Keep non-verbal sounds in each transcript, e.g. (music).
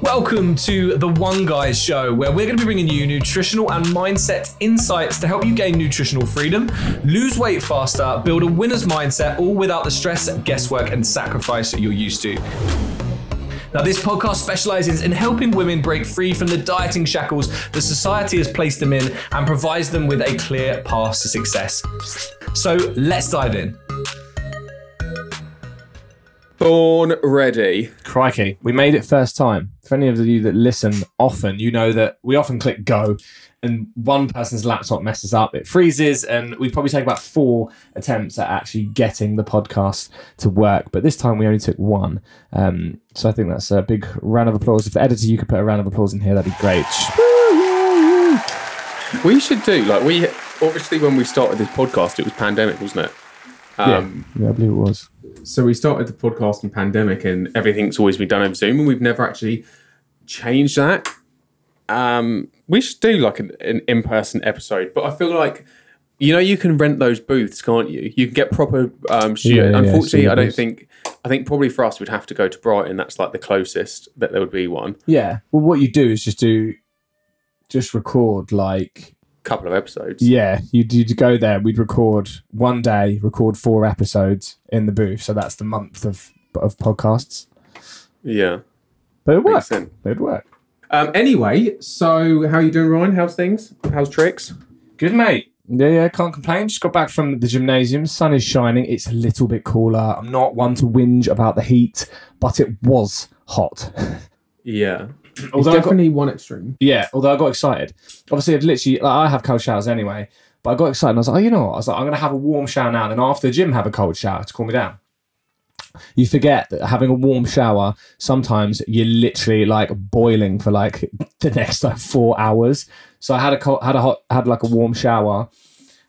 Welcome to the One Guys Show, where we're going to be bringing you nutritional and mindset insights to help you gain nutritional freedom, lose weight faster, build a winner's mindset, all without the stress, guesswork, and sacrifice that you're used to. Now, this podcast specializes in helping women break free from the dieting shackles that society has placed them in and provides them with a clear path to success. So, let's dive in. Born ready. Crikey, we made it first time. For any of you that listen often, you know that we often click go and one person's laptop messes up, it freezes, and we probably take about four attempts at actually getting the podcast to work. But this time we only took one. Um, so I think that's a big round of applause. If the editor, you could put a round of applause in here, that'd be great. We should do like we obviously when we started this podcast, it was pandemic, wasn't it? Um, yeah, yeah, I believe it was. So we started the podcast in pandemic, and everything's always been done over Zoom, and we've never actually changed that. Um, we should do like an, an in-person episode, but I feel like you know you can rent those booths, can't you? You can get proper um, shoot. Yeah, yeah, Unfortunately, studio I don't think. I think probably for us, we'd have to go to Brighton. That's like the closest that there would be one. Yeah. Well, what you do is just do, just record like Couple of episodes. Yeah, you'd, you'd go there. We'd record one day, record four episodes in the booth. So that's the month of of podcasts. Yeah. But it Makes worked. sense. It worked. Um, anyway, so how you doing, Ryan? How's things? How's tricks? Good, mate. Yeah, yeah, can't complain. Just got back from the gymnasium. Sun is shining. It's a little bit cooler. I'm not one to whinge about the heat, but it was hot. (laughs) Yeah. Although I got- definitely one extreme. Yeah, although I got excited. Obviously, I'd literally, like, I have cold showers anyway, but I got excited and I was like, oh, you know what? I was like, I'm going to have a warm shower now, and then after the gym, have a cold shower to cool me down. You forget that having a warm shower, sometimes you're literally like boiling for like (laughs) the next like four hours. So I had a cold, had a hot, had like a warm shower,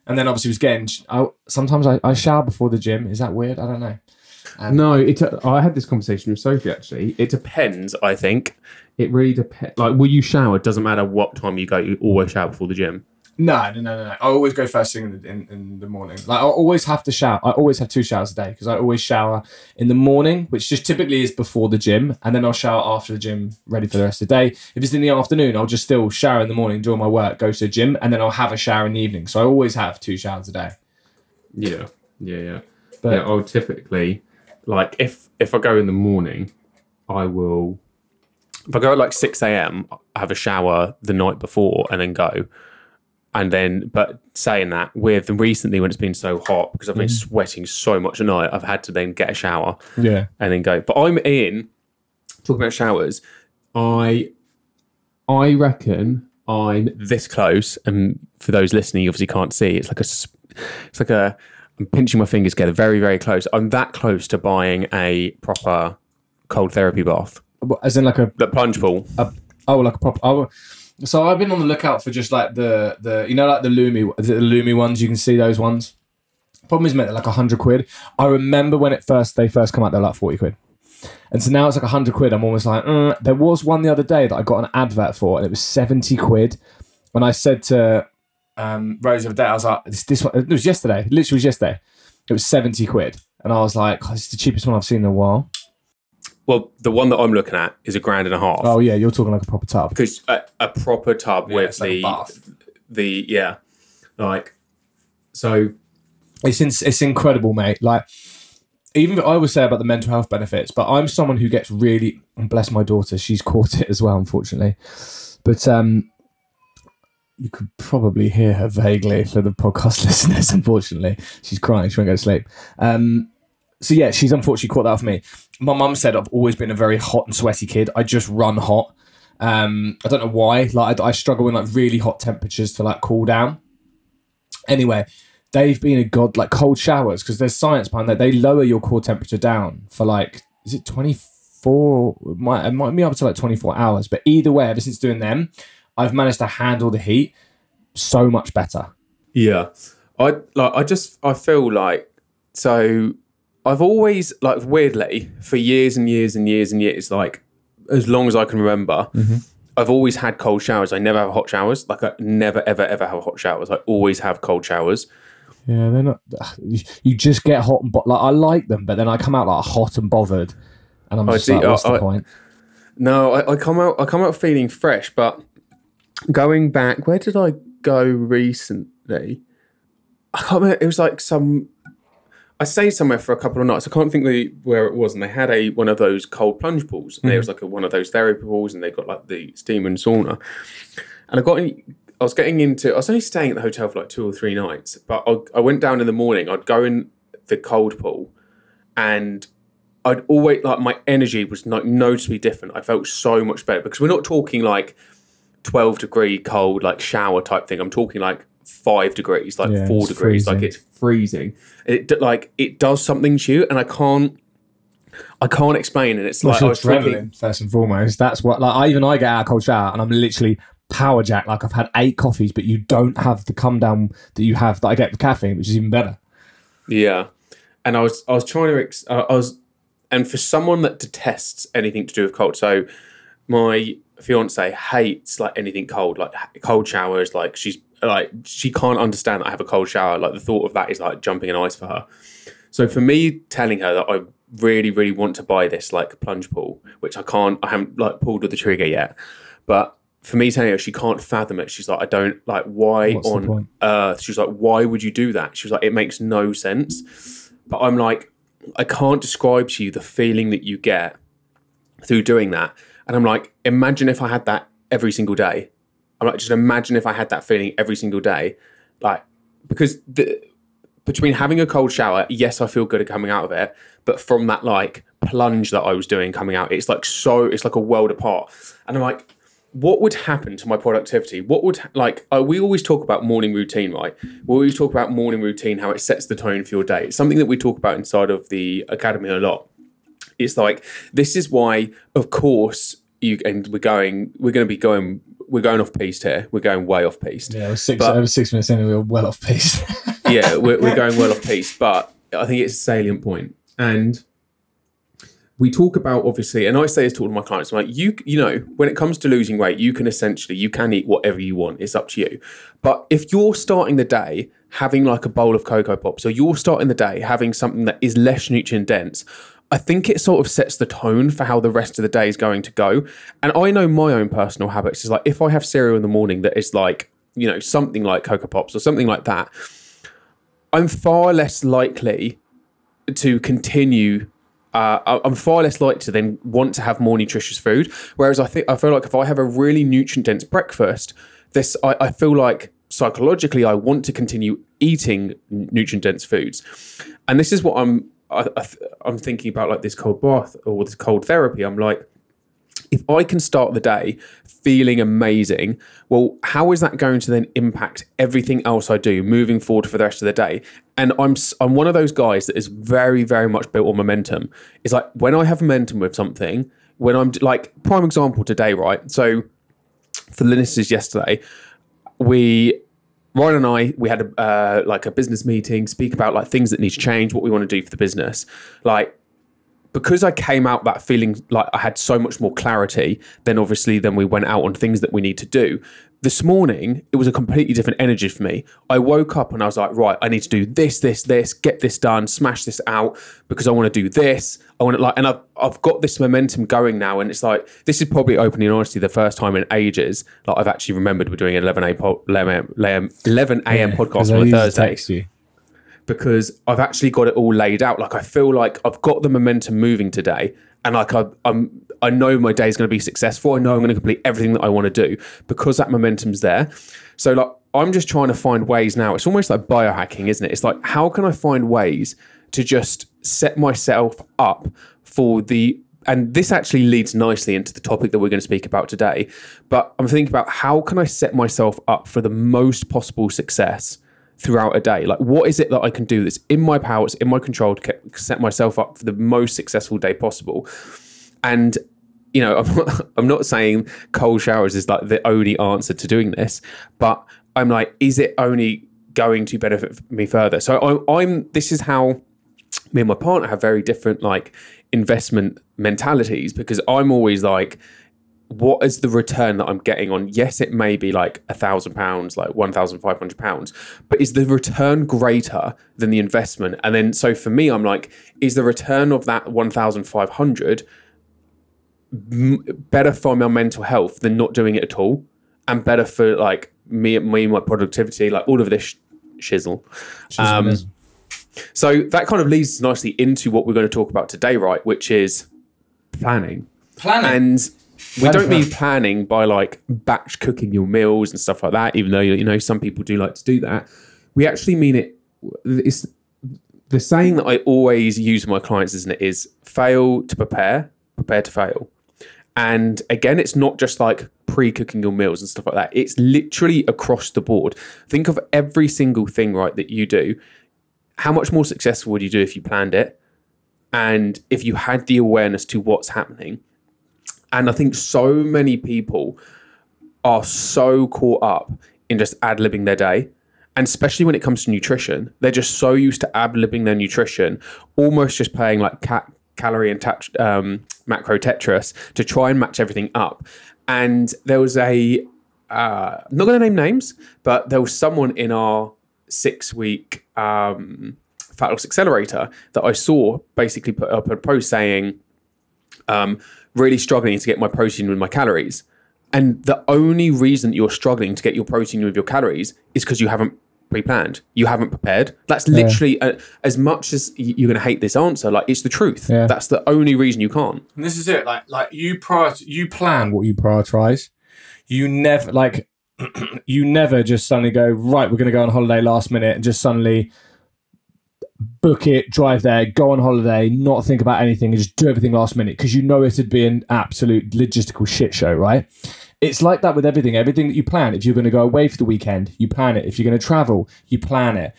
and then obviously was getting. I, sometimes I, I shower before the gym. Is that weird? I don't know. Um, no, it. I had this conversation with Sophie actually. It depends. I think it really depends. Like, will you shower? It doesn't matter what time you go. You always shower before the gym. No, no, no, no, no. I always go first thing in the, in, in the morning. Like I always have to shower. I always have two showers a day because I always shower in the morning, which just typically is before the gym, and then I'll shower after the gym, ready for the rest of the day. If it's in the afternoon, I'll just still shower in the morning, do all my work, go to the gym, and then I'll have a shower in the evening. So I always have two showers a day. Yeah, yeah, yeah. But yeah, I'll typically like if if I go in the morning, I will. If I go at like six a.m., I have a shower the night before and then go. And then, but saying that, with recently when it's been so hot because I've been mm. sweating so much at night, I've had to then get a shower yeah, and then go. But I'm in talking about showers. I I reckon I'm this close, and for those listening, you obviously can't see. It's like a, it's like a I'm pinching my fingers together, very very close. I'm that close to buying a proper cold therapy bath, as in like a the plunge pool. oh like a proper. Oh, so I've been on the lookout for just like the the you know like the Lumi the Lumi ones. You can see those ones. Problem is, mate, they're like a hundred quid. I remember when it first they first come out, they're like forty quid, and so now it's like a hundred quid. I'm almost like, mm. there was one the other day that I got an advert for, and it was seventy quid. And I said to um, Rose of the day, I was like, this, this one, it was yesterday, literally was yesterday. It was seventy quid, and I was like, oh, this is the cheapest one I've seen in a while. Well, the one that I'm looking at is a grand and a half Oh yeah, you're talking like a proper tub. because a, a proper tub Yeah, with it's like a the bath. the yeah, like so It's in, it's incredible, mate. Like even I would say about the mental health benefits, but I'm someone who gets really and bless my daughter, she's caught it as well, unfortunately. But um you could probably hear her vaguely for the podcast (laughs) listeners, unfortunately. She's crying, she won't go to sleep. Um so yeah, she's unfortunately caught that off me. My mum said I've always been a very hot and sweaty kid. I just run hot. Um, I don't know why. Like I, I struggle in like really hot temperatures to like cool down. Anyway, they've been a god like cold showers because there's science behind that. They lower your core temperature down for like is it 24? It might it might be up to like 24 hours. But either way, ever since doing them, I've managed to handle the heat so much better. Yeah. I like I just I feel like so I've always like weirdly for years and years and years and years like as long as I can remember mm-hmm. I've always had cold showers. I never have hot showers. Like I never ever ever have hot showers. I always have cold showers. Yeah, they're not. (sighs) You just get hot and bo- like I like them, but then I come out like hot and bothered, and I'm just see- like, what's I- the I- point? No, I, I come out I come out feeling fresh, but going back, where did I go recently? I can't remember. It was like some. I stayed somewhere for a couple of nights. I can't think the, where it was, and they had a one of those cold plunge pools. And there mm. was like a, one of those therapy pools, and they got like the steam and sauna. And I got in. I was getting into. I was only staying at the hotel for like two or three nights, but I, I went down in the morning. I'd go in the cold pool, and I'd always like my energy was like noticeably different. I felt so much better because we're not talking like twelve degree cold like shower type thing. I'm talking like five degrees, like Yeah, four degrees, like it's freezing. It like it does something to you, and I can't. I can't explain, and it's like I was drinking. adrenaline first and foremost. That's what like I even I get out of cold shower and I'm literally power jack. Like I've had eight coffees, but you don't have the come down that you have that I get with caffeine, which is even better. Yeah, and I was I was trying to ex- I I was, and for someone that detests anything to do with cold, so my fiance hates like anything cold, like cold showers. Like she's like she can't understand that I have a cold shower. Like the thought of that is like jumping in ice for her. So for me telling her that I really really want to buy this like plunge pool, which I can't, I haven't like pulled with the trigger yet, but. For me telling her she can't fathom it, she's like, I don't like why What's on earth. She was like, why would you do that? She was like, it makes no sense. But I'm like, I can't describe to you the feeling that you get through doing that. And I'm like, imagine if I had that every single day. I'm like, just imagine if I had that feeling every single day. Like, because the, between having a cold shower, yes, I feel good at coming out of it. But from that like plunge that I was doing coming out, it's like so, it's like a world apart. And I'm like, what would happen to my productivity? What would like we always talk about morning routine, right? We always talk about morning routine, how it sets the tone for your day. It's something that we talk about inside of the academy a lot. It's like this is why, of course, you and we're going, we're going to be going, we're going off piste here. We're going way off piste Yeah, six But- over six minutes in we were well off pace. (laughs) yeah, we're, we're (laughs) going well off piece, but I think it's a salient point. And we talk about obviously, and I say this to all of my clients, I'm like, you, you know, when it comes to losing weight, you can essentially, you can eat whatever you want. It's up to you. But if you're starting the day having like a bowl of Cocoa Pops, or you're starting the day having something that is less nutrient dense, I think it sort of sets the tone for how the rest of the day is going to go. And I know my own personal habits is like if I have cereal in the morning that is like, you know, something like Cocoa Pops or something like that, I'm far less likely to continue. Uh, I'm far less likely to then want to have more nutritious food. Whereas I think I feel like if I have a really nutrient dense breakfast, this I, I feel like psychologically I want to continue eating nutrient dense foods, and this is what I'm I, I, I'm thinking about like this cold bath or this cold therapy. I'm like, if I can start the day feeling amazing, well, how is that going to then impact everything else I do moving forward for the rest of the day? And I'm I'm one of those guys that is very very much built on momentum. It's like when I have momentum with something, when I'm like prime example today, right? So for the listeners yesterday, we Ryan and I we had a uh, like a business meeting, speak about like things that need to change, what we want to do for the business, like because I came out that feeling like I had so much more clarity, then obviously then we went out on things that we need to do. This morning, it was a completely different energy for me. I woke up and I was like, right, I need to do this, this, this, get this done, smash this out because I want to do this. I want to like, and I've, I've got this momentum going now. And it's like, this is probably openly and honestly the first time in ages that I've actually remembered we're doing an 11 a.m. po- 11 a.m. 11 a.m. podcast on a Thursday because I've actually got it all laid out. Like I feel like I've got the momentum moving today, and like I, I'm, I know my day is going to be successful. I know I'm going to complete everything that I want to do because that momentum's there. So like I'm just trying to find ways now. It's almost like biohacking, isn't it? It's like how can I find ways to just set myself up for the and this actually leads nicely into the topic that we're going to speak about today. But I'm thinking about how can I set myself up for the most possible success throughout a day? Like, what is it that I can do that's in my power, it's in my control to set myself up for the most successful day possible? And you know, (laughs) I'm not, I'm not saying cold showers is like the only answer to doing this, but I'm like, is it only going to benefit me further? So I'm, I'm this is how me and my partner have very different like investment mentalities because I'm always like, what is the return that I'm getting on? Yes, it may be like a thousand pounds, like one thousand five hundred pounds, but is the return greater than the investment? And then, so for me, I'm like, is the return of that one thousand five hundred better for my mental health than not doing it at all, and better for like me, me, my productivity, like all of this sh- shizzle. Um, so that kind of leads nicely into what we're going to talk about today, right? Which is planning. Planning. And we Planning don't mean planning by like batch cooking your meals and stuff like that, even though you know some people do like to do that. We actually mean it. It's the saying that I always use with my clients, isn't it? Is fail to prepare, prepare to fail. And again, it's not just like pre-cooking your meals and stuff like that. It's literally across the board. Think of every single thing, right, that you do. How much more successful would you do if you planned it? And if you had the awareness to what's happening. And I think so many people are so caught up in just ad libbing their day. And especially when it comes to nutrition, they're just so used to ad libbing their nutrition, almost just playing like cat, calorie and tat, um, macro Tetris to try and match everything up. And there was a, uh, I'm not going to name names, but there was someone in our six week um, fat loss accelerator that I saw basically put up a post saying, um, really struggling to get my protein with my calories. And the only reason you're struggling to get your protein with your calories is because you haven't pre-planned. You haven't prepared. That's literally uh, as much as y- you're going to hate this answer. Like it's the truth. Yeah. That's the only reason you can't. And this is it. Like like you prior you plan what you prioritize. You never like (clears throat) you never just suddenly go right. We're going to go on holiday last minute and just suddenly book it, drive there, go on holiday, not think about anything, and just do everything last minute because you know it'd be an absolute logistical shit show, right? It's like that with everything. Everything that you plan. If you're going to go away for the weekend, you plan it. If you're going to travel, you plan it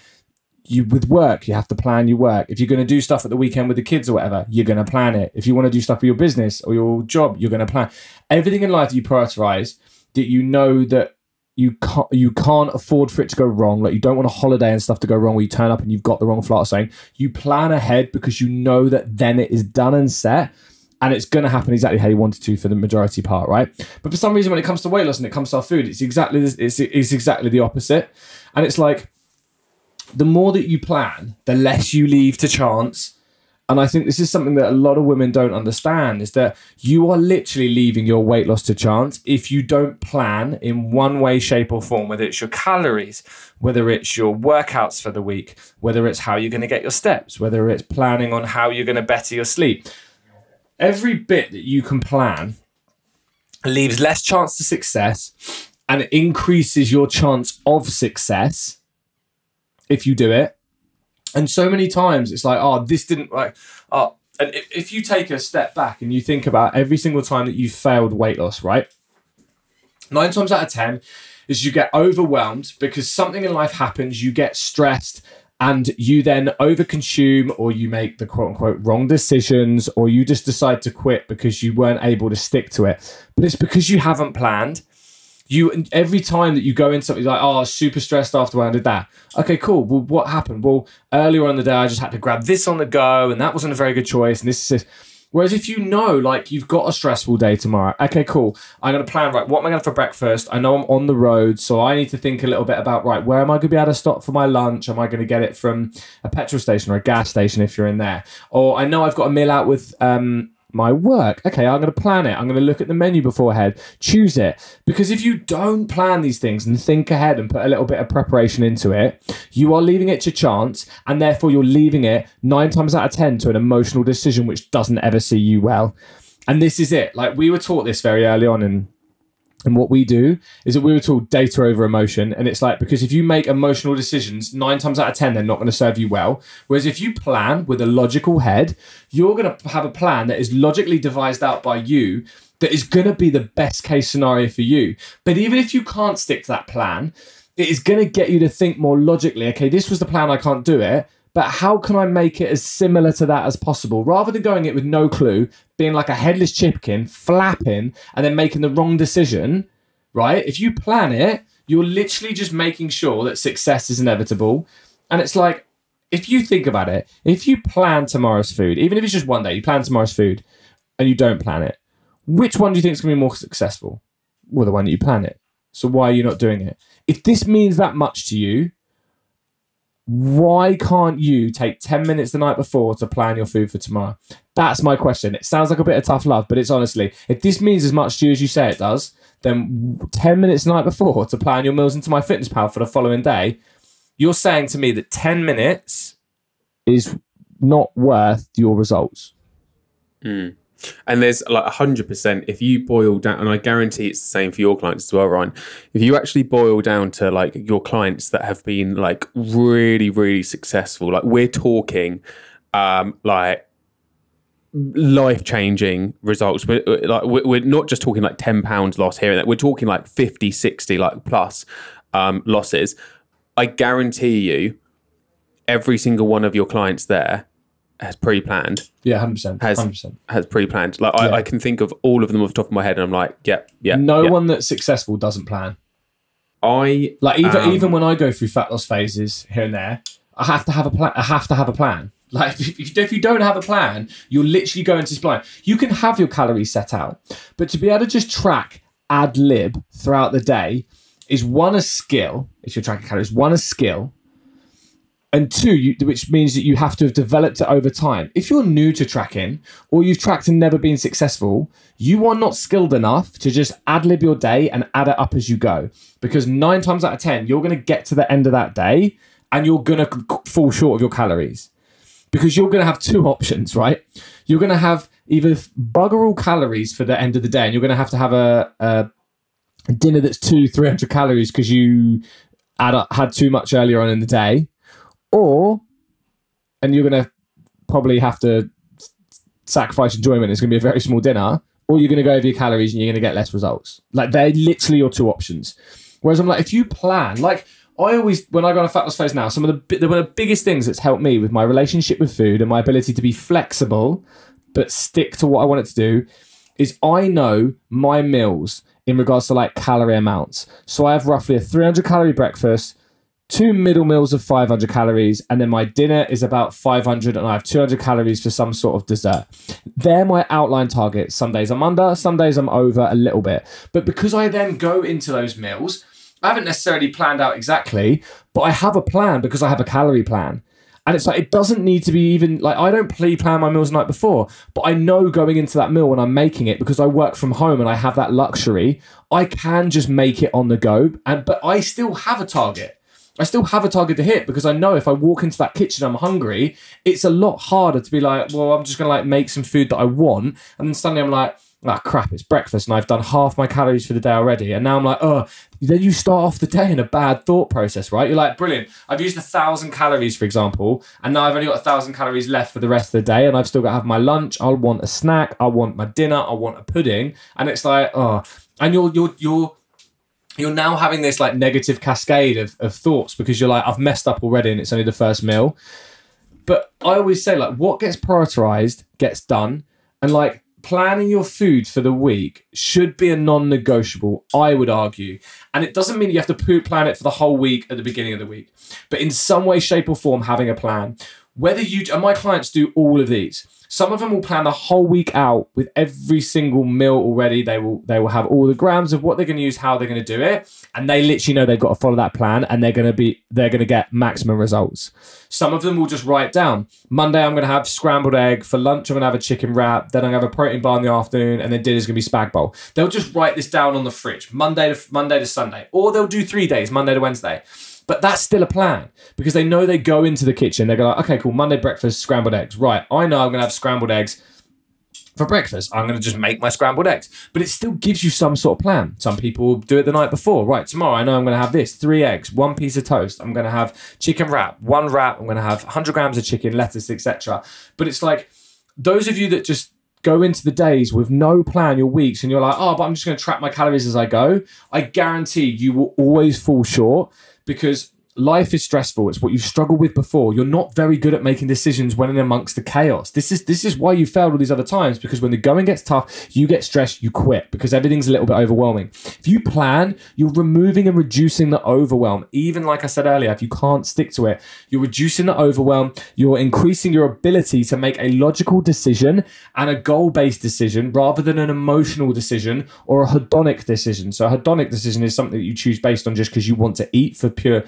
you with work you have to plan your work if you're going to do stuff at the weekend with the kids or whatever you're going to plan it if you want to do stuff for your business or your job you're going to plan everything in life you prioritize that you know that you can't you can't afford for it to go wrong like you don't want a holiday and stuff to go wrong where you turn up and you've got the wrong flight something you plan ahead because you know that then it is done and set and it's going to happen exactly how you want it to for the majority part, right? But for some reason, when it comes to weight loss and it comes to our food, it's exactly it's, it's exactly the opposite. And it's like the more that you plan, the less you leave to chance. And I think this is something that a lot of women don't understand is that you are literally leaving your weight loss to chance if you don't plan in one way, shape, or form, whether it's your calories, whether it's your workouts for the week, whether it's how you're going to get your steps, whether it's planning on how you're going to better your sleep. Every bit that you can plan leaves less chance to success and it increases your chance of success if you do it. And so many times it's like, oh, this didn't like, oh, and if, if you take a step back and you think about every single time that you failed weight loss, right? Nine times out of 10 is you get overwhelmed because something in life happens, you get stressed, and you then overconsume or you make the quote unquote wrong decisions or you just decide to quit because you weren't able to stick to it. But it's because you haven't planned. You every time that you go into something like oh super stressed after I did that. Okay cool. Well what happened? Well earlier on the day I just had to grab this on the go and that wasn't a very good choice. And this is whereas if you know like you've got a stressful day tomorrow okay cool. I'm gonna plan right what am I gonna have for breakfast? I know I'm on the road so I need to think a little bit about right where am I gonna be able to stop for my lunch? Am I gonna get it from a petrol station or a gas station if you're in there? Or I know I've got a meal out with um my work. Okay, I'm going to plan it. I'm going to look at the menu beforehand, choose it. Because if you don't plan these things and think ahead and put a little bit of preparation into it, you are leaving it to chance, and therefore you're leaving it nine times out of 10 to an emotional decision which doesn't ever see you well. And this is it. Like we were taught this very early on in and what we do is that we were taught data over emotion. And it's like, because if you make emotional decisions, nine times out of 10, they're not going to serve you well. Whereas if you plan with a logical head, you're going to have a plan that is logically devised out by you that is going to be the best case scenario for you. But even if you can't stick to that plan, it is going to get you to think more logically okay, this was the plan, I can't do it. But how can I make it as similar to that as possible? Rather than going it with no clue, being like a headless chicken, flapping, and then making the wrong decision, right? If you plan it, you're literally just making sure that success is inevitable. And it's like, if you think about it, if you plan tomorrow's food, even if it's just one day, you plan tomorrow's food and you don't plan it, Which one do you think is going to be more successful? Well, the one that you plan it. So why are you not doing it? If this means that much to you, why can't you take 10 minutes the night before to plan your food for tomorrow? That's my question. It sounds like a bit of tough love, but it's honestly, if this means as much to you as you say it does, then 10 minutes the night before to plan your meals into MyFitnessPal for the following day, you're saying to me that 10 minutes is not worth your results. Hmm. And there's like a hundred percent. If you boil down, and I guarantee it's the same for your clients as well, Ryan. If you actually boil down to like your clients that have been like really, really successful, like we're talking, um, like life changing results. We're like we're not just talking like ten pounds loss here and there. We're talking like 50, 60, like plus um, losses. I guarantee you, every single one of your clients there has pre-planned Yeah, 100%. Has- 100%. has pre-planned. Like I, Yeah. I can think of all of them off the top of my head, and I'm like, yeah, yeah. No yeah. one that's successful doesn't plan. I Like even Um, even when I go through fat loss phases here and there, I have to have a plan. I have to have a plan. (laughs) Like if you, if you don't have a plan, you're literally going to blind. You can have your calories set out, but to be able to just track ad lib throughout the day is one a skill. If you're tracking calories, one a skill, and two, you, which means that you have to have developed it over time. If you're new to tracking or you've tracked and never been successful, you are not skilled enough to just ad lib your day and add it up as you go. Because nine times out of 10, you're going to get to the end of that day and you're going to fall short of your calories. Because you're going to have two (laughs) options, right? You're going to have either bugger all calories for the end of the day and you're going to have to have a, a dinner that's two, 300 calories because you add up, had too much earlier on in the day or and you're going to probably have to sacrifice enjoyment. It's going to be a very small dinner. Or you're going to go over your calories and you're going to get less results. Like they're literally your two options. Whereas i'm like if you plan like i always when i go on a fat loss phase now some of the one of the biggest things that's helped me with my relationship with food and my ability to be flexible but stick to what i want it to do is i know my meals in regards to like calorie amounts. So i have roughly a 300 calorie breakfast two middle meals of 500 calories, and then my dinner is about 500, and I have 200 calories for some sort of dessert. They're my outline targets. Some days I'm under, some days I'm over a little bit. But because I then go into those meals, I haven't necessarily planned out exactly, but I have a plan because I have a calorie plan. And it's like it doesn't need to be even like I don't pre-plan my meals the night before, but I know going into that meal when I'm making it because I work from home and I have that luxury, I can just make it on the go. And but I still have a target. I still have a target to hit because I know if I walk into that kitchen, I'm hungry. It's a lot harder to be like, well, I'm just gonna like make some food that I want, and then suddenly I'm like, ah, crap, it's breakfast, and I've done half my calories for the day already, and now I'm like, oh. Then you start off the day in a bad thought process, right? You're like, brilliant. I've used a thousand calories, for example, and now I've only got a thousand calories left for the rest of the day, and I've still got to have my lunch. I'll want a snack. I want my dinner. I want a pudding, and it's like, oh, and you're you're you're you're now having this like negative cascade of, of thoughts because you're like, I've messed up already and it's only the first meal. But I always say, like, what gets prioritized gets done. And like planning your food for the week should be a non-negotiable, I would argue. And it doesn't mean you have to poo- plan it for the whole week at the beginning of the week. But in some way, shape, or form, having a plan. Whether you and my clients do all of these. Some of them will plan the whole week out with every single meal already. They will they will have all the grams of what they're going to use, how they're going to do it, and they literally know they've got to follow that plan, and they're going to be they're going to get maximum results. Some of them will just write down. Monday I'm going to have scrambled egg for lunch. I'm going to have a chicken wrap. Then I'm going to have a protein bar in the afternoon, and then dinner's going to be spag bowl. They'll just write this down on the fridge, Monday to Monday to Sunday, or they'll do three days, Monday to Wednesday. But that's still a plan because they know they go into the kitchen. They go like, okay, cool. Monday breakfast, scrambled eggs. Right, I know I'm gonna have scrambled eggs for breakfast. I'm gonna just make my scrambled eggs. But it still gives you some sort of plan. Some people do it the night before. Right, tomorrow I know I'm gonna have this: three eggs, one piece of toast. I'm gonna have chicken wrap, one wrap. I'm gonna have 100 grams of chicken, lettuce, etc. But it's like those of you that just go into the days with no plan your weeks and you're like oh but i'm just going to track my calories as i go i guarantee you will always fall short because life is stressful. It's what you've struggled with before. You're not very good at making decisions when in amongst the chaos. This is this is why you failed all these other times because when the going gets tough, you get stressed, you quit because everything's a little bit overwhelming. If you plan, you're removing and reducing the overwhelm. Even like I said earlier, if you can't stick to it, you're reducing the overwhelm. You're increasing your ability to make a logical decision and a goal-based decision rather than an emotional decision or a hedonic decision. So a hedonic decision is something that you choose based on just because you want to eat for pure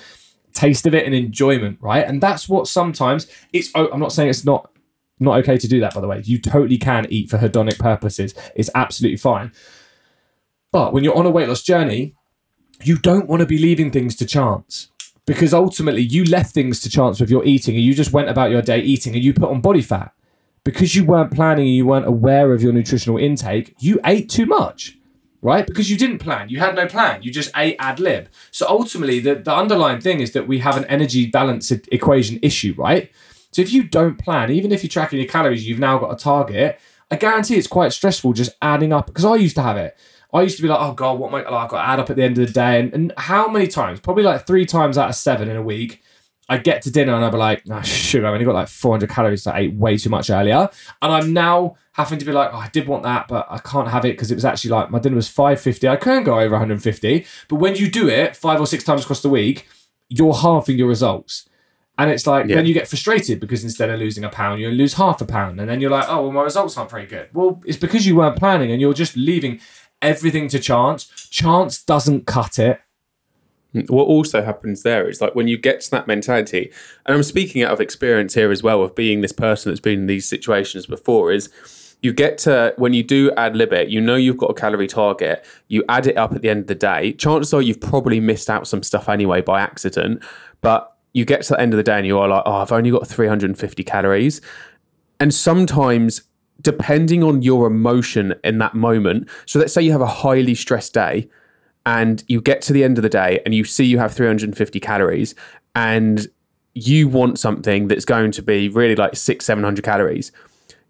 taste of it and enjoyment, right? And that's what sometimes it's. Oh, I'm not saying it's not not okay to do that. By the way, you totally can eat for hedonic purposes. It's absolutely fine. But when you're on a weight loss journey, you don't want to be leaving things to chance because ultimately you left things to chance with your eating and you just went about your day eating and you put on body fat because you weren't planning and you weren't aware of your nutritional intake. You ate too much right? Because you didn't plan. You had no plan. You just ate ad lib. So ultimately, the, the underlying thing is that we have an energy balance equation issue, right? So if you don't plan, even if you're tracking your calories, you've now got a target. I guarantee it's quite stressful just adding up. Because I used to have it. I used to be like, oh god, what am I? Like, I've got to add up at the end of the day, and, and how many times? Probably like three times out of seven in a week. I get to dinner and I'll be like, oh, sugar, I've only got like 400 calories. So I ate way too much earlier. And I'm now having to be like, oh, I did want that, but I can't have it because it was actually like my dinner was 550. I can't go over 150. But when you do it five or six times across the week, you're halving your results. And it's like, Yeah. then you get frustrated because instead of losing a pound, you lose half a pound. And then you're like, oh, well, my results aren't very good. Well, it's because you weren't planning and you're just leaving everything to chance. Chance doesn't cut it. Mm, what also happens there is like when you get to that mentality and i'm speaking out of experience here as well of being this person that's been in these situations before is you get to when you do ad lib it you know you've got a calorie target you add it up at the end of the day chances are you've probably missed out some stuff anyway by accident but you get to the end of the day and you are like oh i've only got 350 calories. And sometimes depending on your emotion in that moment so let's say you have a highly stressed day and you get to the end of the day and you see you have 350 calories and you want something that's going to be really like six 700 calories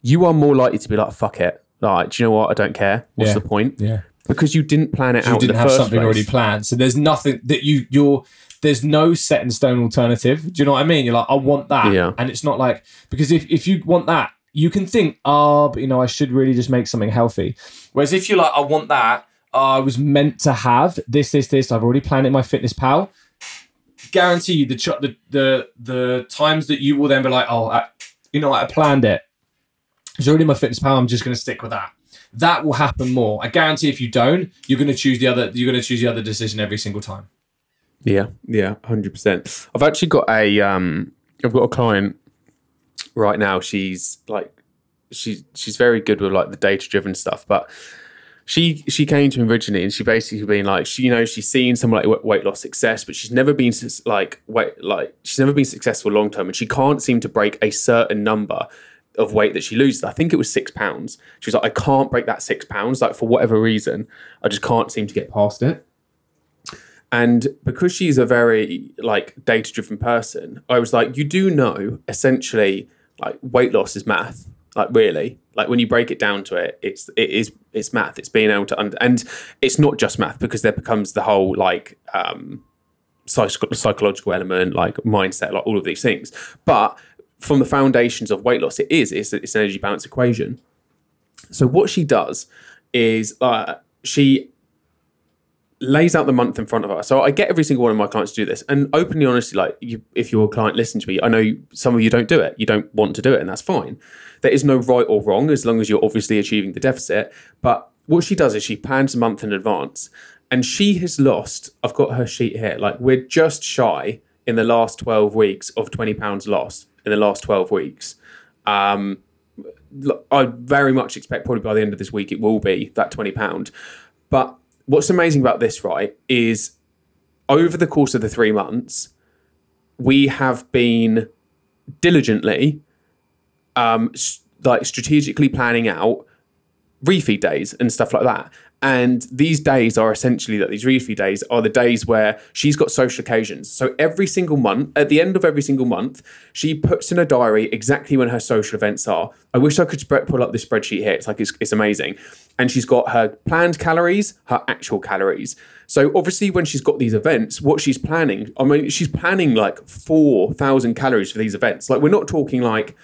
you are more likely to be like fuck it like do you know what i don't care what's Yeah. the point Yeah. because you didn't plan it you out You didn't have something place. already planned. So there's nothing that you you're there's no set in stone alternative. Do you know what I mean? You're like, I want that. Yeah. And it's not like because if, if you want that, you can think, oh, but you know, I should really just make something healthy. Whereas if you're like, I want that, I was meant to have this, this, this, I've already planned it in MyFitnessPal. Guarantee you the ch- the the the times that you will then be like, oh, I, you know, I planned it. It's already in MyFitnessPal. I'm just going to stick with that that will happen more. I guarantee if you don't, you're going to choose the other. You're going to choose the other decision every single time. Yeah, yeah, hundred percent. I've actually got a um, I've got a client right now. She's like, she's she's very good with like the data driven stuff, but she she came to me originally and she basically been like, she you know she's seen some like weight loss success, but she's never been like weight like she's never been successful long term, and she can't seem to break a certain number of weight that she loses. I think it was six pounds. She was like, I can't break that six pounds, like for whatever reason, I just can't seem to get past it. And because she's a very like data driven person, I was like, you do know essentially like weight loss is math. Like really, like when you break it down to it, it's it is it's math. It's being able to under, and it's not just math because there becomes the whole like um psych- psychological element, like mindset, like all of these things. But from the foundations of weight loss, it is it's, it's an energy balance equation. So what she does is uh, she lays out the month in front of us. So I get every single one of my clients to do this, and openly, honestly, like you, if you're client, listens to me. I know some of you don't do it. You don't want to do it, and that's fine. There is no right or wrong as long as you're obviously achieving the deficit. But what she does is she plans a month in advance, and she has lost. I've got her sheet here. Like we're just shy in the last twelve weeks of twenty pounds lost in the last twelve weeks. Um, I very much expect probably by the end of this week it will be that twenty pound. But what's amazing about this, right, is over the course of the three months, we have been diligently, um, s- like strategically planning out refeed days and stuff like that. And these days are essentially that these refeed days are the days where she's got social occasions. So every single month, at the end of every single month, she puts in a diary exactly when her social events are. I wish I could pull up this spreadsheet here. It's like it's, it's amazing. And she's got her planned calories, her actual calories. So obviously, when she's got these events, what she's planning, I mean, she's planning like four thousand calories for these events. Like we're not talking like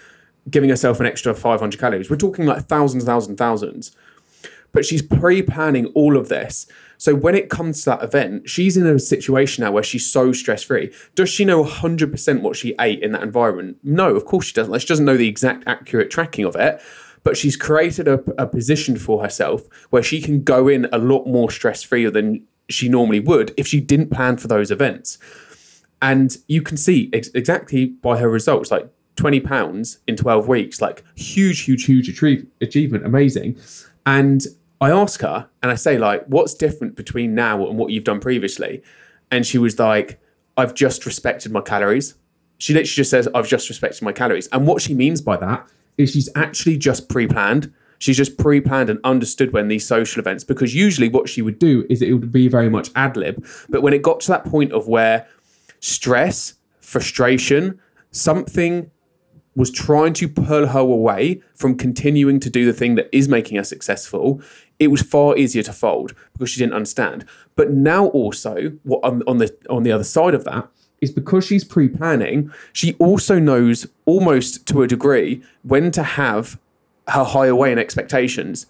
giving herself an extra five hundred calories. We're talking like thousands, thousands, thousands but she's pre-planning all of this. So when it comes to that event, she's in a situation now where she's so stress-free. Does she know 100% what she ate in that environment? No, of course she doesn't. She doesn't know the exact accurate tracking of it, but she's created a, a position for herself where she can go in a lot more stress-free than she normally would if she didn't plan for those events. And you can see ex- exactly by her results, like 20 pounds in 12 weeks, like huge, huge, huge achieve- achievement, amazing. And I ask her and I say, like, what's different between now and what you've done previously? And she was like, I've just respected my calories. She literally just says, I've just respected my calories. And what she means by that is she's actually just pre planned. She's just pre planned and understood when these social events, because usually what she would do is it would be very much ad lib. But when it got to that point of where stress, frustration, something was trying to pull her away from continuing to do the thing that is making her successful, it was far easier to fold because she didn't understand. But now also, what on, on the on the other side of that is because she's pre-planning, she also knows almost to a degree when to have her higher weigh in expectations.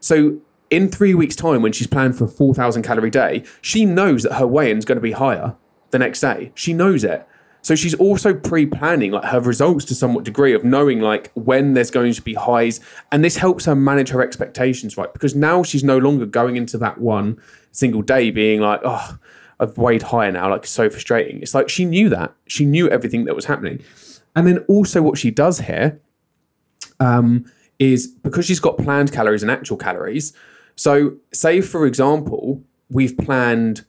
So in three weeks' time, when she's planned for a 4,000 calorie day, she knows that her weigh in is going to be higher the next day. She knows it. So she's also pre-planning like her results to somewhat degree of knowing like when there's going to be highs, and this helps her manage her expectations, right? Because now she's no longer going into that one single day being like, oh, I've weighed higher now, like so frustrating. It's like she knew that she knew everything that was happening, and then also what she does here, um, is because she's got planned calories and actual calories. So say for example, we've planned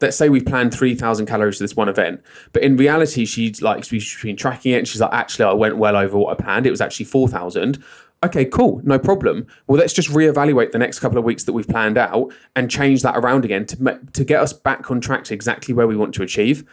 let's say we've planned 3000 calories for this one event but in reality she's like she's been tracking it and she's like actually i went well over what i planned. It was actually 4000 okay cool no problem. Well let's just reevaluate the next couple of weeks that we've planned out and change that around again to, to get us back on track to exactly where we want to achieve.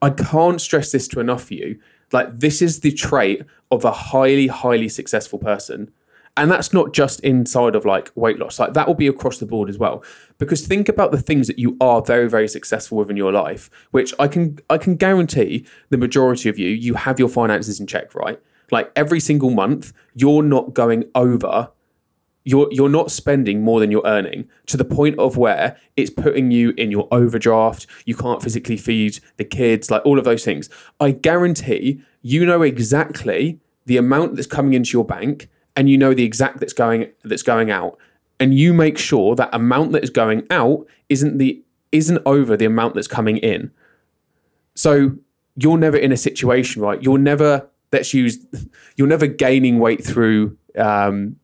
I can't stress this to enough for you like this is the trait of a highly highly successful person and that's not just inside of like weight loss like that will be across the board as well. Because think about the things that you are very very successful with in your life which i can i can guarantee the majority of you you have your finances in check right? Like every single month you're not going over you're you're not spending more than you're earning to the point of where it's putting you in your overdraft you can't physically feed the kids like all of those things. I guarantee you know exactly the amount that's coming into your bank and you know the exact that's going that's going out and you make sure that amount that is going out isn't the isn't over the amount that's coming in. So you're never in a situation right? You're never let's use (laughs) you're never gaining weight through um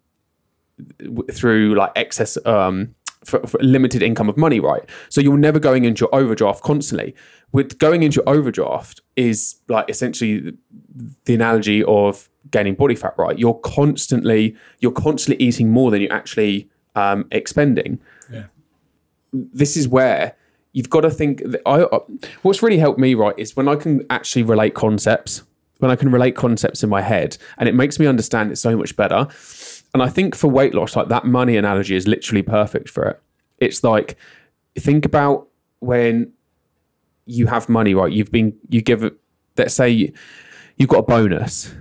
through like excess um for, for limited income of money right? So you're never going into your overdraft constantly with going into overdraft is like essentially the analogy of gaining body fat right? You're constantly you're constantly eating more than you're actually um, expending. Yeah. this is where you've got to think that I uh, what's really helped me right is when I can actually relate concepts when I can relate concepts in my head and it makes me understand it so much better. And I think for weight loss like that money analogy is literally perfect for it. It's like think about when you have money right you've been you give it let's say you, you've got a bonus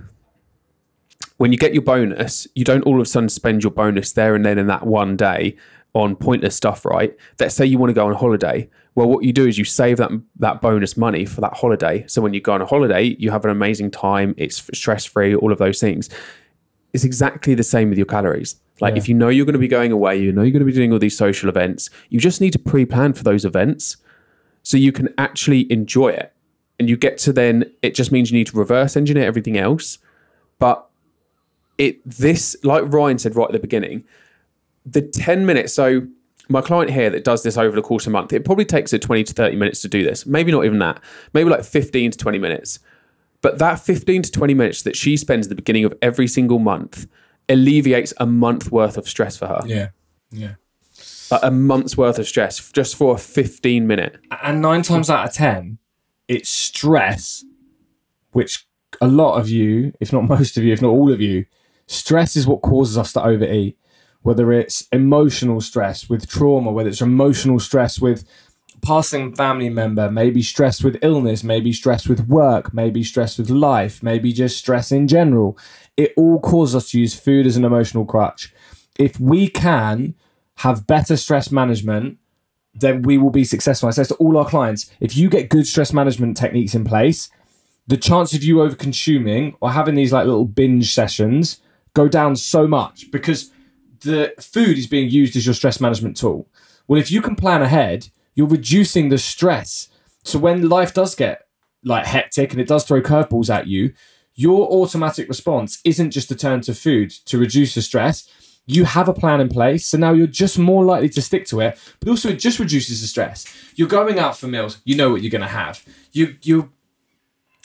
when you get your bonus, you don't all of a sudden spend your bonus there and then in that one day on pointless stuff, right? Let's say you want to go on holiday. Well, what you do is you save that that bonus money for that holiday. So when you go on a holiday, you have an amazing time. It's stress free. All of those things. It's exactly the same with your calories. Like Yeah. if you know you're going to be going away, you know you're going to be doing all these social events. You just need to pre-plan for those events so you can actually enjoy it. And you get to then. It just means you need to reverse engineer everything else, but it this like Ryan said right at the beginning, the 10 minutes. So my client here that does this over the course of a month, it probably takes her 20 to 30 minutes to do this. Maybe not even that. Maybe like 15 to 20 minutes. But that 15 to 20 minutes that she spends at the beginning of every single month alleviates a month worth of stress for her. Yeah, yeah. A month's worth of stress just for a 15 minute. And nine times out of 10, it's stress, which a lot of you, if not (laughs) most of you, if not all of you, stress is what causes us to overeat. Whether it's emotional stress with trauma, whether it's emotional stress with passing family member, maybe stress with illness, maybe stress with work, maybe stress with life, maybe just stress in general. It all causes us to use food as an emotional crutch. If we can have better stress management, then we will be successful. I say to all our clients, if you get good stress management techniques in place, the chance of you over consuming or having these like little binge sessions go down so much because the food is being used as your stress management tool. Well, if you can plan ahead, you're reducing the stress. So when life does get like hectic and it does throw curveballs at you, your automatic response isn't just to turn to food to reduce the stress. You have a plan in place, so now you're just more likely to stick to it. But also, it just reduces the stress. You're going out for meals, you know what you're going to have. You you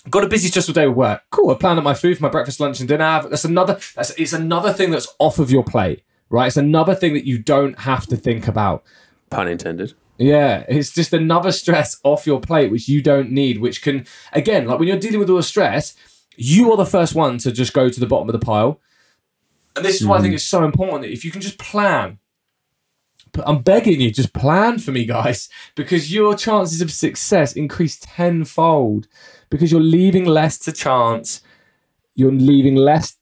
got a busy stressful day with work. Cool, I planned out my food for my breakfast, lunch, and dinner. That's another. That's it's another thing that's off of your plate, right? It's another thing that you don't have to think about. Pun intended. Yeah, it's just another stress off your plate which you don't need, which can again, like when you're dealing with all the stress, you are the first one to just go to the bottom of the pile. And this is why I think hmm. it's so important that if you can just plan, but I'm begging you, just plan for me, guys, because your chances of success increase tenfold because you're leaving less to chance. You're leaving less,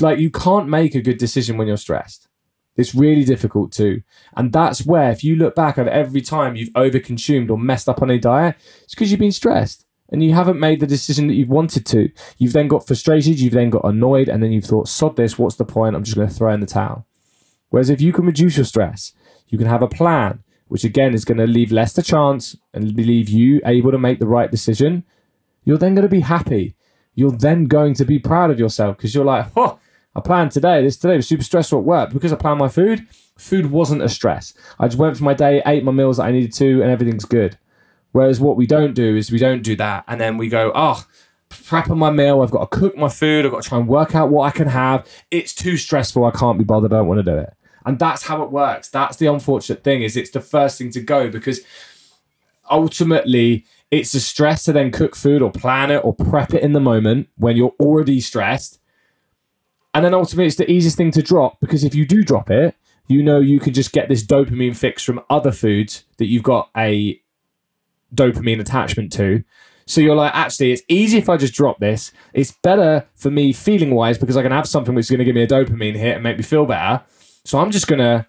like, you can't make a good decision when you're stressed. It's really difficult to. And that's where, if you look back at every time you've overconsumed or messed up on a diet, it's because you've been stressed and you haven't made the decision that you've wanted to. You've then got frustrated, you've then got annoyed, and then you've thought, sod this, what's the point? I'm just going to throw in the towel. Whereas if you can reduce your stress, you can have a plan, which again is going to leave less to chance and leave you able to make the right decision. You're then going to be happy. You're then going to be proud of yourself because you're like, oh, I planned today. This today was super stressful at work because I planned my food. Food wasn't a stress. I just went for my day, ate my meals that I needed to, and everything's good. Whereas what we don't do is we don't do that, and then we go, ah, oh, prepping my meal. I've got to cook my food. I've got to try and work out what I can have. It's too stressful. I can't be bothered. I don't want to do it. And that's how it works. That's the unfortunate thing is it's the first thing to go because ultimately it's a stress to then cook food or plan it or prep it in the moment when you're already stressed. And then ultimately it's the easiest thing to drop because if you do drop it, you know you can just get this dopamine fix from other foods that you've got a dopamine attachment to. So you're like, actually, it's easy if I just drop this. It's better for me feeling wise because I can have something which is going to give me a dopamine hit and make me feel better. So I'm just going to,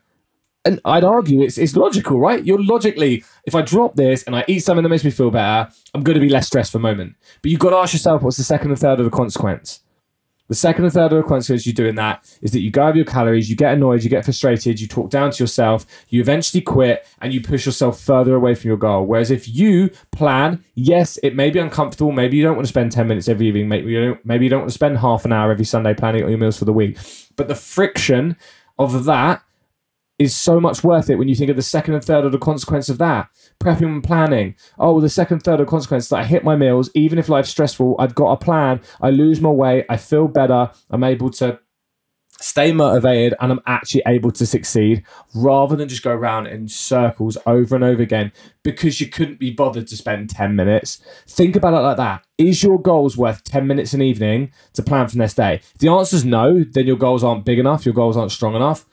and I'd argue it's, it's logical, right? You're logically, if I drop this and I eat something that makes me feel better, I'm going to be less stressed for a moment. But you've got to ask yourself, what's the second and third of the consequence? The second and third the consequence you doing that is that you go over your calories, you get annoyed, you get frustrated, you talk down to yourself, you eventually quit, and you push yourself further away from your goal. Whereas if you plan, yes, it may be uncomfortable. Maybe you don't want to spend 10 minutes every evening. Maybe you don't, maybe you don't want to spend half an hour every Sunday planning your meals for the week. But the friction of that is so much worth it when you think of the second and third the consequence of that. Prepping and planning. Oh, the second, third of consequence that I hit my meals, even if life's stressful, I've got a plan. I lose my weight. I feel better. I'm able to stay motivated and I'm actually able to succeed rather than just go around in circles over and over again because you couldn't be bothered to spend 10 minutes. Think about it like that. Is your goals worth 10 minutes an evening to plan for the next day? If the answer is no, then your goals aren't big enough, your goals aren't strong enough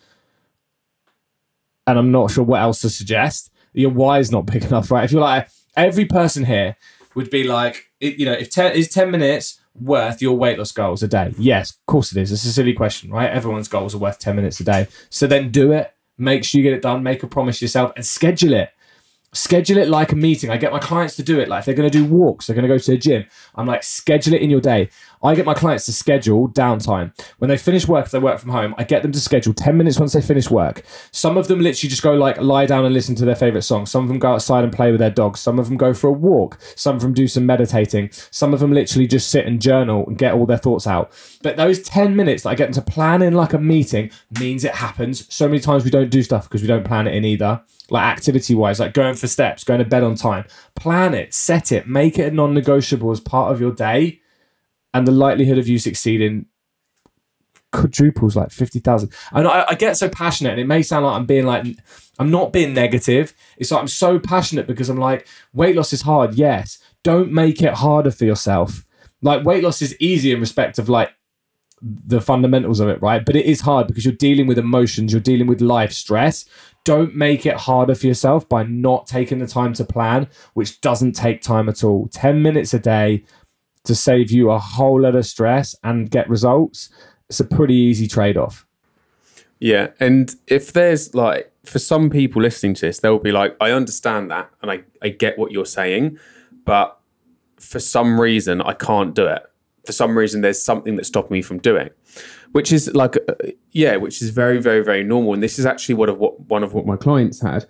and I'm not sure what else to suggest. Your why is not big (laughs) enough, right? If you're like every person here would be like, you know, if ten is ten minutes worth your weight loss goals a day? Yes, of course it is. It's a silly question, right? Everyone's goals are worth ten minutes a day. So then do it. Make sure you get it done. Make a promise yourself and schedule it schedule it like a meeting. I get my clients to do it. Like if they're going to do walks, they're going to go to the gym. I'm like, schedule it in your day. I get my clients to schedule downtime. When they finish work, if they work from home, I get them to schedule 10 minutes once they finish work. Some of them literally just go like lie down and listen to their favorite song. Some of them go outside and play with their dogs. Some of them go for a walk. Some of them do some meditating. Some of them literally just sit and journal and get all their thoughts out. But those 10 minutes that I get them to plan in like a meeting means it happens. So many times we don't do stuff because we don't plan it in either like activity wise, like going for steps, going to bed on time. Plan it, set it, make it a non negotiable as part of your day. And the likelihood of you succeeding quadruples like 50,000. And I, I get so passionate, and it may sound like I'm being like, I'm not being negative. It's like I'm so passionate because I'm like, weight loss is hard. Yes. Don't make it harder for yourself. Like, weight loss is easy in respect of like the fundamentals of it, right? But it is hard because you're dealing with emotions, you're dealing with life stress. Don't make it harder for yourself by not taking the time to plan, which doesn't take time at all. 10 minutes a day to save you a whole lot of stress and get results. It's a pretty easy trade off. Yeah, and if there's like for some people listening to this, they'll be like, I understand that and I, I get what you're saying, but for some reason I can't do it. For some reason there's something that's stopping me from doing. Which is like uh, yeah, which is very, very, very normal. And this is actually what of what one of what my clients had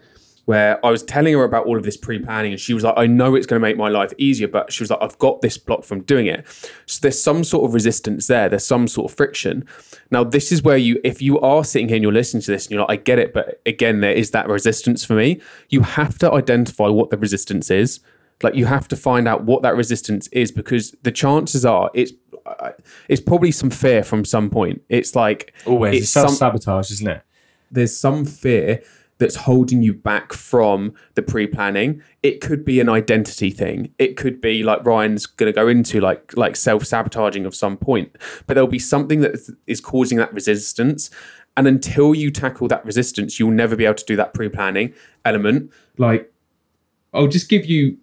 where I was telling her about all of this pre-planning and she was like, I know it's going to make my life easier, but she was like, I've got this block from doing it. So there's some sort of resistance there. There's some sort of friction. Now, this is where you, if you are sitting here and you're listening to this and you're like, I get it, but again, there is that resistance for me. You have to identify what the resistance is. Like you have to find out what that resistance is because the chances are it's uh, it's probably some fear from some point. It's like Always. it's self sabotage, isn't it? there's some fear that's holding you back from the pre-planning it could be an identity thing. It could be like ryan's going to go into like like self-sabotaging of some point. But there'll be something that is causing that resistance. And until you tackle that resistance you'll never be able to do that pre-planning element. Like i'll just give you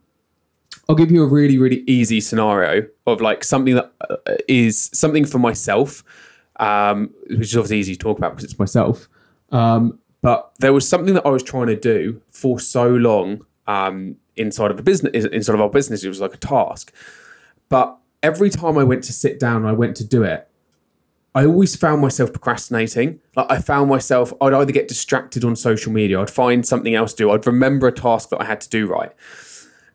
I'll give you a really, really easy scenario of like something that uh, something for myself, um, which is obviously easy to talk about because it's myself. Um, but there was something that I was trying to do for so long um, inside of the business, inside of our business. It was like a task. But every time I went to sit down and I went to do it, I always found myself procrastinating. Like I found myself, I'd either get distracted on social media, I'd find something else to do, I'd remember a task that I had to do right.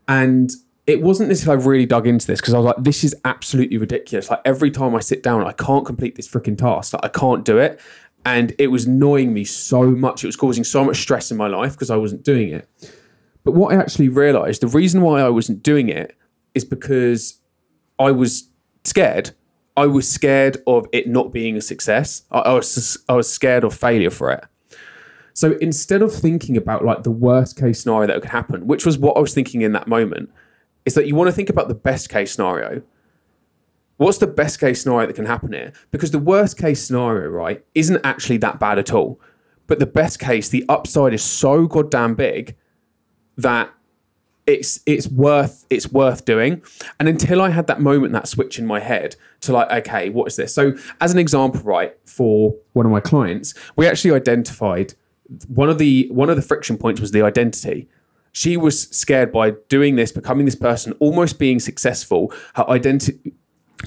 And it wasn't until I really dug into this because I was like, this is absolutely ridiculous. Like every time I sit down, I can't complete this freaking task. Like I can't do it. And it was annoying me so much. It was causing so much stress in my life because I wasn't doing it. But what I actually realized, the reason why I wasn't doing it is because I was scared. I was scared of it not being a success. I, I was I was scared of failure for it. So instead of thinking about like the worst case scenario that could happen, which was what I was thinking in that moment, is that you want to think about the best case scenario. What's the best case scenario that can happen here? Because the worst case scenario, right, isn't actually that bad at all. But the best case, the upside is so goddamn big that it's it's worth it's worth doing. And until I had that moment, that switch in my head to like, okay, what is this? So as an example, right, for one of my clients, we actually identified one of the one of the friction points was the identity she was scared by doing this, becoming this person, almost being successful. Her identity,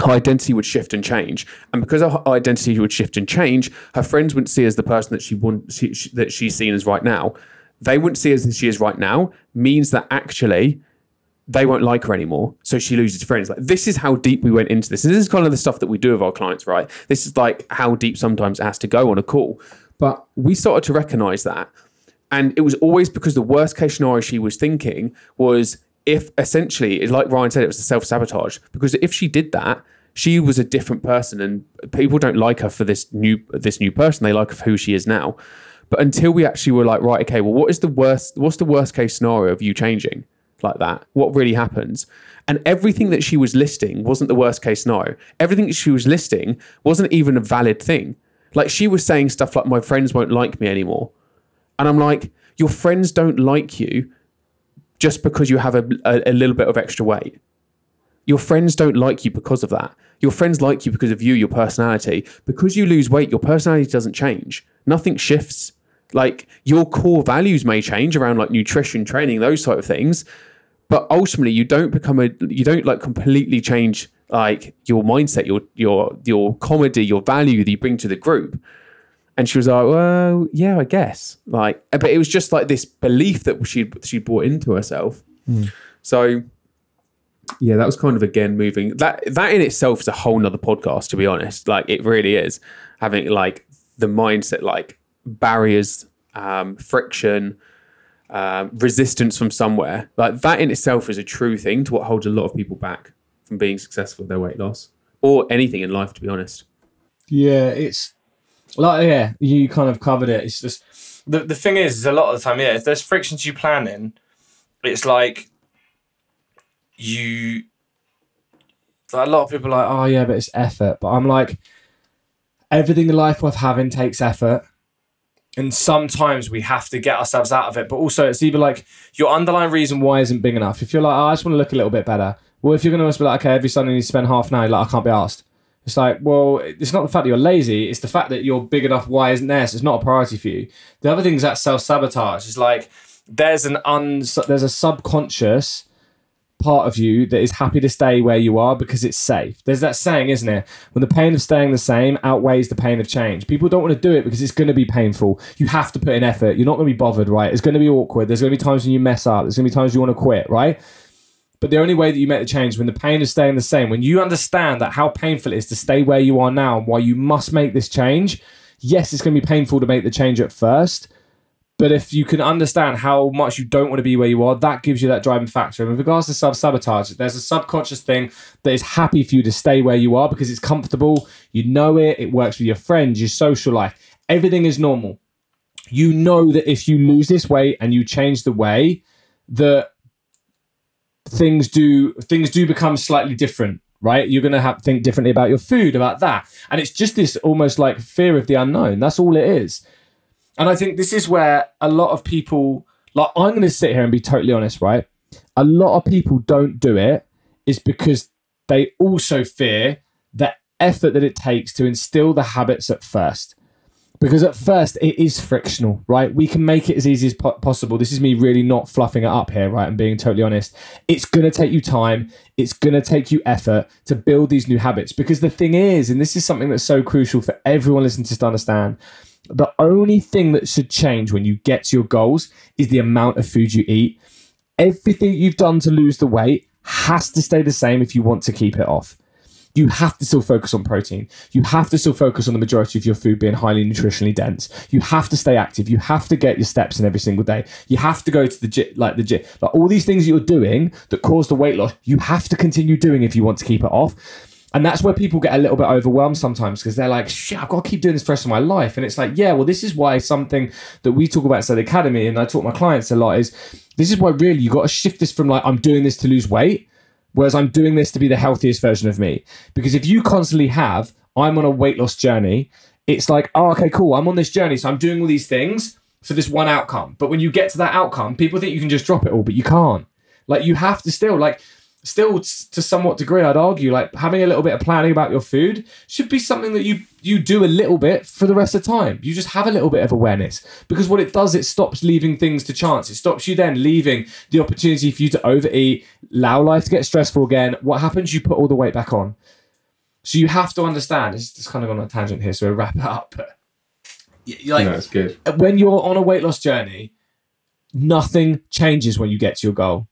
identity would shift and change, and because her identity would shift and change, her friends wouldn't see her as the person that she want she, she, that she's seen as right now. They wouldn't see her as she is right now. Means that actually they won't like her anymore. So she loses friends. Like this is how deep we went into this. And this is kind of the stuff that we do with our clients, right? This is like how deep sometimes it has to go on a call. But we started to recognize that and it was always because the worst case scenario she was thinking was if essentially, like Ryan said, it was a self sabotage. Because if she did that, she was a different person, and people don't like her for this new this new person. They like her for who she is now. But until we actually were like, right, okay, well, what is the worst? What's the worst case scenario of you changing like that? What really happens? And everything that she was listing wasn't the worst case scenario. Everything she was listing wasn't even a valid thing. Like she was saying stuff like, my friends won't like me anymore. And I'm like, your friends don't like you just because you have a, a, a, little bit of extra weight. Your friends don't like you because of that. Your friends like you because of you, your personality. Because you lose weight, your personality doesn't change. Nothing shifts. Like your core values may change around like nutrition, training, those sort of things. But ultimately you don't become a you don't like completely change like your mindset, your your your comedy, your value that you bring to the group. And she was like, "Well, yeah, I guess." Like, but it was just like this belief that she she brought into herself. Mm. So, yeah, that was kind of again moving. That that in itself is a whole nother podcast, to be honest. Like, it really is having like the mindset, like barriers, um, friction, uh, resistance from somewhere. Like that in itself is a true thing to what holds a lot of people back from being successful with their weight loss or anything in life, to be honest. Yeah, it's like yeah, you kind of covered it. It's just the the thing is, is a lot of the time, yeah, if there's frictions you plan in, it's like you. Like a lot of people are like, oh yeah, but it's effort. But I'm like, everything in life worth having takes effort. And sometimes we have to get ourselves out of it. But also, it's either like your underlying reason why isn't big enough. If you're like, oh, I just want to look a little bit better. Well, if you're going to be like, okay, every Sunday you spend half an hour, like, I can't be asked. It's like, well, it's not the fact that you're lazy, it's the fact that you're big enough why isn't there, so it's not a priority for you. The other thing is that self sabotage. It's like there's an un there's a subconscious part of you that is happy to stay where you are because it's safe. There's that saying, isn't it? When the pain of staying the same outweighs the pain of change. People don't want to do it because it's going to be painful. You have to put in effort. You're not going to be bothered, right? It's going to be awkward. There's going to be times when you mess up. There's going to be times you want to quit, right? But the only way that you make the change when the pain is staying the same, when you understand that how painful it is to stay where you are now and why you must make this change, yes, it's going to be painful to make the change at first. But if you can understand how much you don't want to be where you are, that gives you that driving factor. And with regards to self sabotage, there's a subconscious thing that is happy for you to stay where you are because it's comfortable. You know it. It works with your friends, your social life. Everything is normal. You know that if you lose this weight and you change the way that things do things do become slightly different right? You're going to have to think differently about your food about that. And it's just this almost like fear of the unknown. That's all it is. And i think this is where a lot of people like i'm going to sit here and be totally honest right? A lot of people don't do it is because they also fear the effort that it takes to instill the habits at first because at first it is frictional, right? We can make it as easy as po- possible. This is me really not fluffing it up here, right? And being totally honest. It's going to take you time, it's going to take you effort to build these new habits. Because the thing is, and this is something that's so crucial for everyone listening to understand, the only thing that should change when you get to your goals is the amount of food you eat. Everything you've done to lose the weight has to stay the same if you want to keep it off you have to still focus on protein. You have to still focus on the majority of your food being highly nutritionally dense. You have to stay active. You have to get your steps in every single day. You have to go to the gym, like the gym. Like all these things you're doing that cause the weight loss, you have to continue doing if you want to keep it off. And that's where people get a little bit overwhelmed sometimes because they're like, shit, I've got to keep doing this for the rest of my life. And it's like, yeah, well, this is why something that we talk about at the Academy and I talk to my clients a lot is this is why really you got to shift this from like, I'm doing this to lose weight Whereas I'm doing this to be the healthiest version of me. Because if you constantly have, I'm on a weight loss journey, it's like, oh, okay, cool. I'm on this journey. So I'm doing all these things for this one outcome. But when you get to that outcome, people think you can just drop it all, but you can't. Like you have to still, like, still to somewhat degree i'd argue like having a little bit of planning about your food should be something that you you do a little bit for the rest of the time. You just have a little bit of awareness. Because what it does it stops leaving things to chance. It stops you then leaving the opportunity for you to overeat allow life to get stressful again. What happens you put all the weight back on. So you have to understand it's just kind of on a tangent here so we'll wrap it up. (laughs) But like, that's good. when you're on a weight loss journey nothing changes when you get to your goal.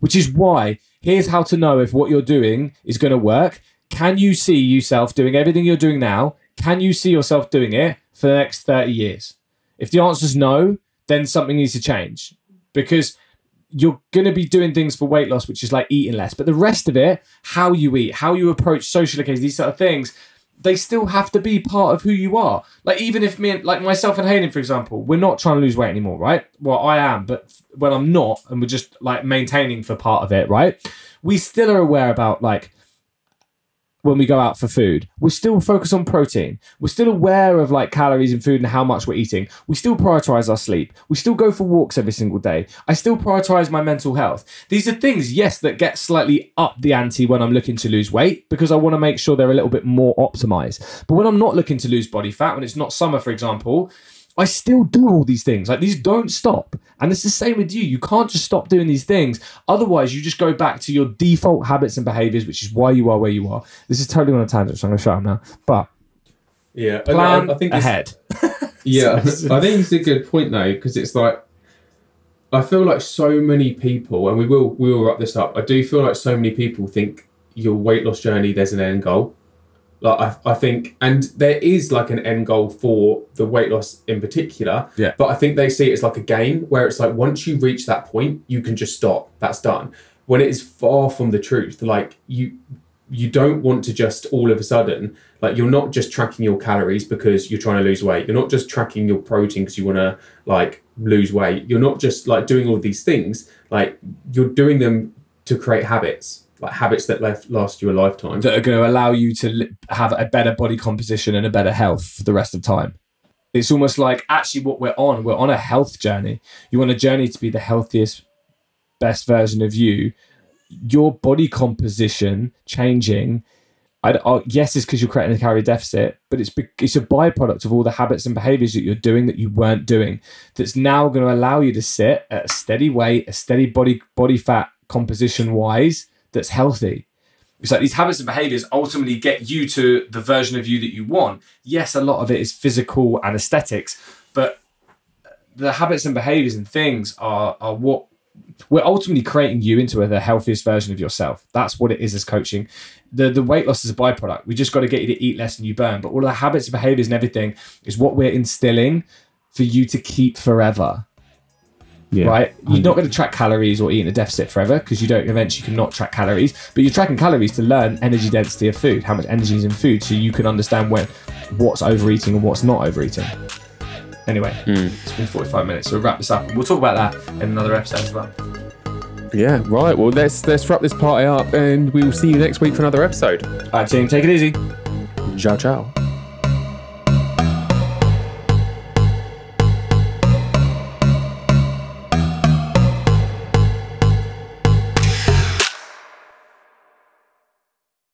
Which is why here's how to know if what you're doing is going to work. Can you see yourself doing everything you're doing now? Can you see yourself doing it for the next 30 years? If the answer is no, then something needs to change because you're going to be doing things for weight loss, which is like eating less. But the rest of it, how you eat, how you approach social occasions, these sort of things, they still have to be part of who you are. Like even if me, and, like myself and Hayden, for example, we're not trying to lose weight anymore, right? Well, I am, but when I'm not, and we're just like maintaining for part of it, right? We still are aware about like when we go out for food. We're still focused on protein. We're still aware of like calories in food and how much we're eating. We still prioritize our sleep. We still go for walks every single day. I still prioritize my mental health. These are things, yes, that get slightly up the ante when I'm looking to lose weight because I want to make sure they're a little bit more optimized. But when I'm not looking to lose body fat, when it's not summer, for example, I still do all these things. Like these don't stop. And it's the same with you. You can't just stop doing these things. Otherwise, you just go back to your default habits and behaviors, which is why you are where you are. This is totally on a tangent, so I'm going to shut up now. But yeah, plan I, I think ahead. (laughs) yeah, (laughs) I think it's a good point though, because it's like I feel like so many people, and we will we will wrap this up. I do feel like so many people think your weight loss journey there's an end goal like I, I think and there is like an end goal for the weight loss in particular yeah but i think they see it as like a game where it's like once you reach that point you can just stop that's done when it is far from the truth like you you don't want to just all of a sudden like you're not just tracking your calories because you're trying to lose weight. You're not just tracking your protein because you want to like lose weight. You're not just like doing all these things. Like you're doing them to create habits, like habits that last last you a lifetime. that are going to allow you to li- have a better body composition and a better health for the rest of time. It's almost like actually what we're on, we're on a health journey. You want a journey to be the healthiest, best version of you. Your body composition changing. I, I, yes, it's because you're creating a calorie deficit, but it's it's a byproduct of all the habits and behaviors that you're doing that you weren't doing. That's now going to allow you to sit at a steady weight, a steady body body fat composition wise that's healthy. It's like these habits and behaviors ultimately get you to the version of you that you want. Yes, a lot of it is physical and aesthetics, but the habits and behaviors and things are are what we're ultimately creating you into the healthiest version of yourself. That's what it is as coaching. The the weight loss is a byproduct. We just got to get you to eat less and you burn. But all the habits and behaviors and everything is what we're instilling for you to keep forever Yeah. right? You're mm. not going to track calories or eat in a deficit forever because you don't eventually cannot track calories, but you're tracking calories to learn energy density of food, how much energy is in food, so you can understand when what's overeating and what's not overeating. Anyway, mm. it's been 45 minutes, so we'll wrap this up. We'll talk about that in another episode as well. Yeah. Right. Well, let's let's wrap this party up, and we will see you next week for another episode. All right, team, take it easy. Ciao, ciao.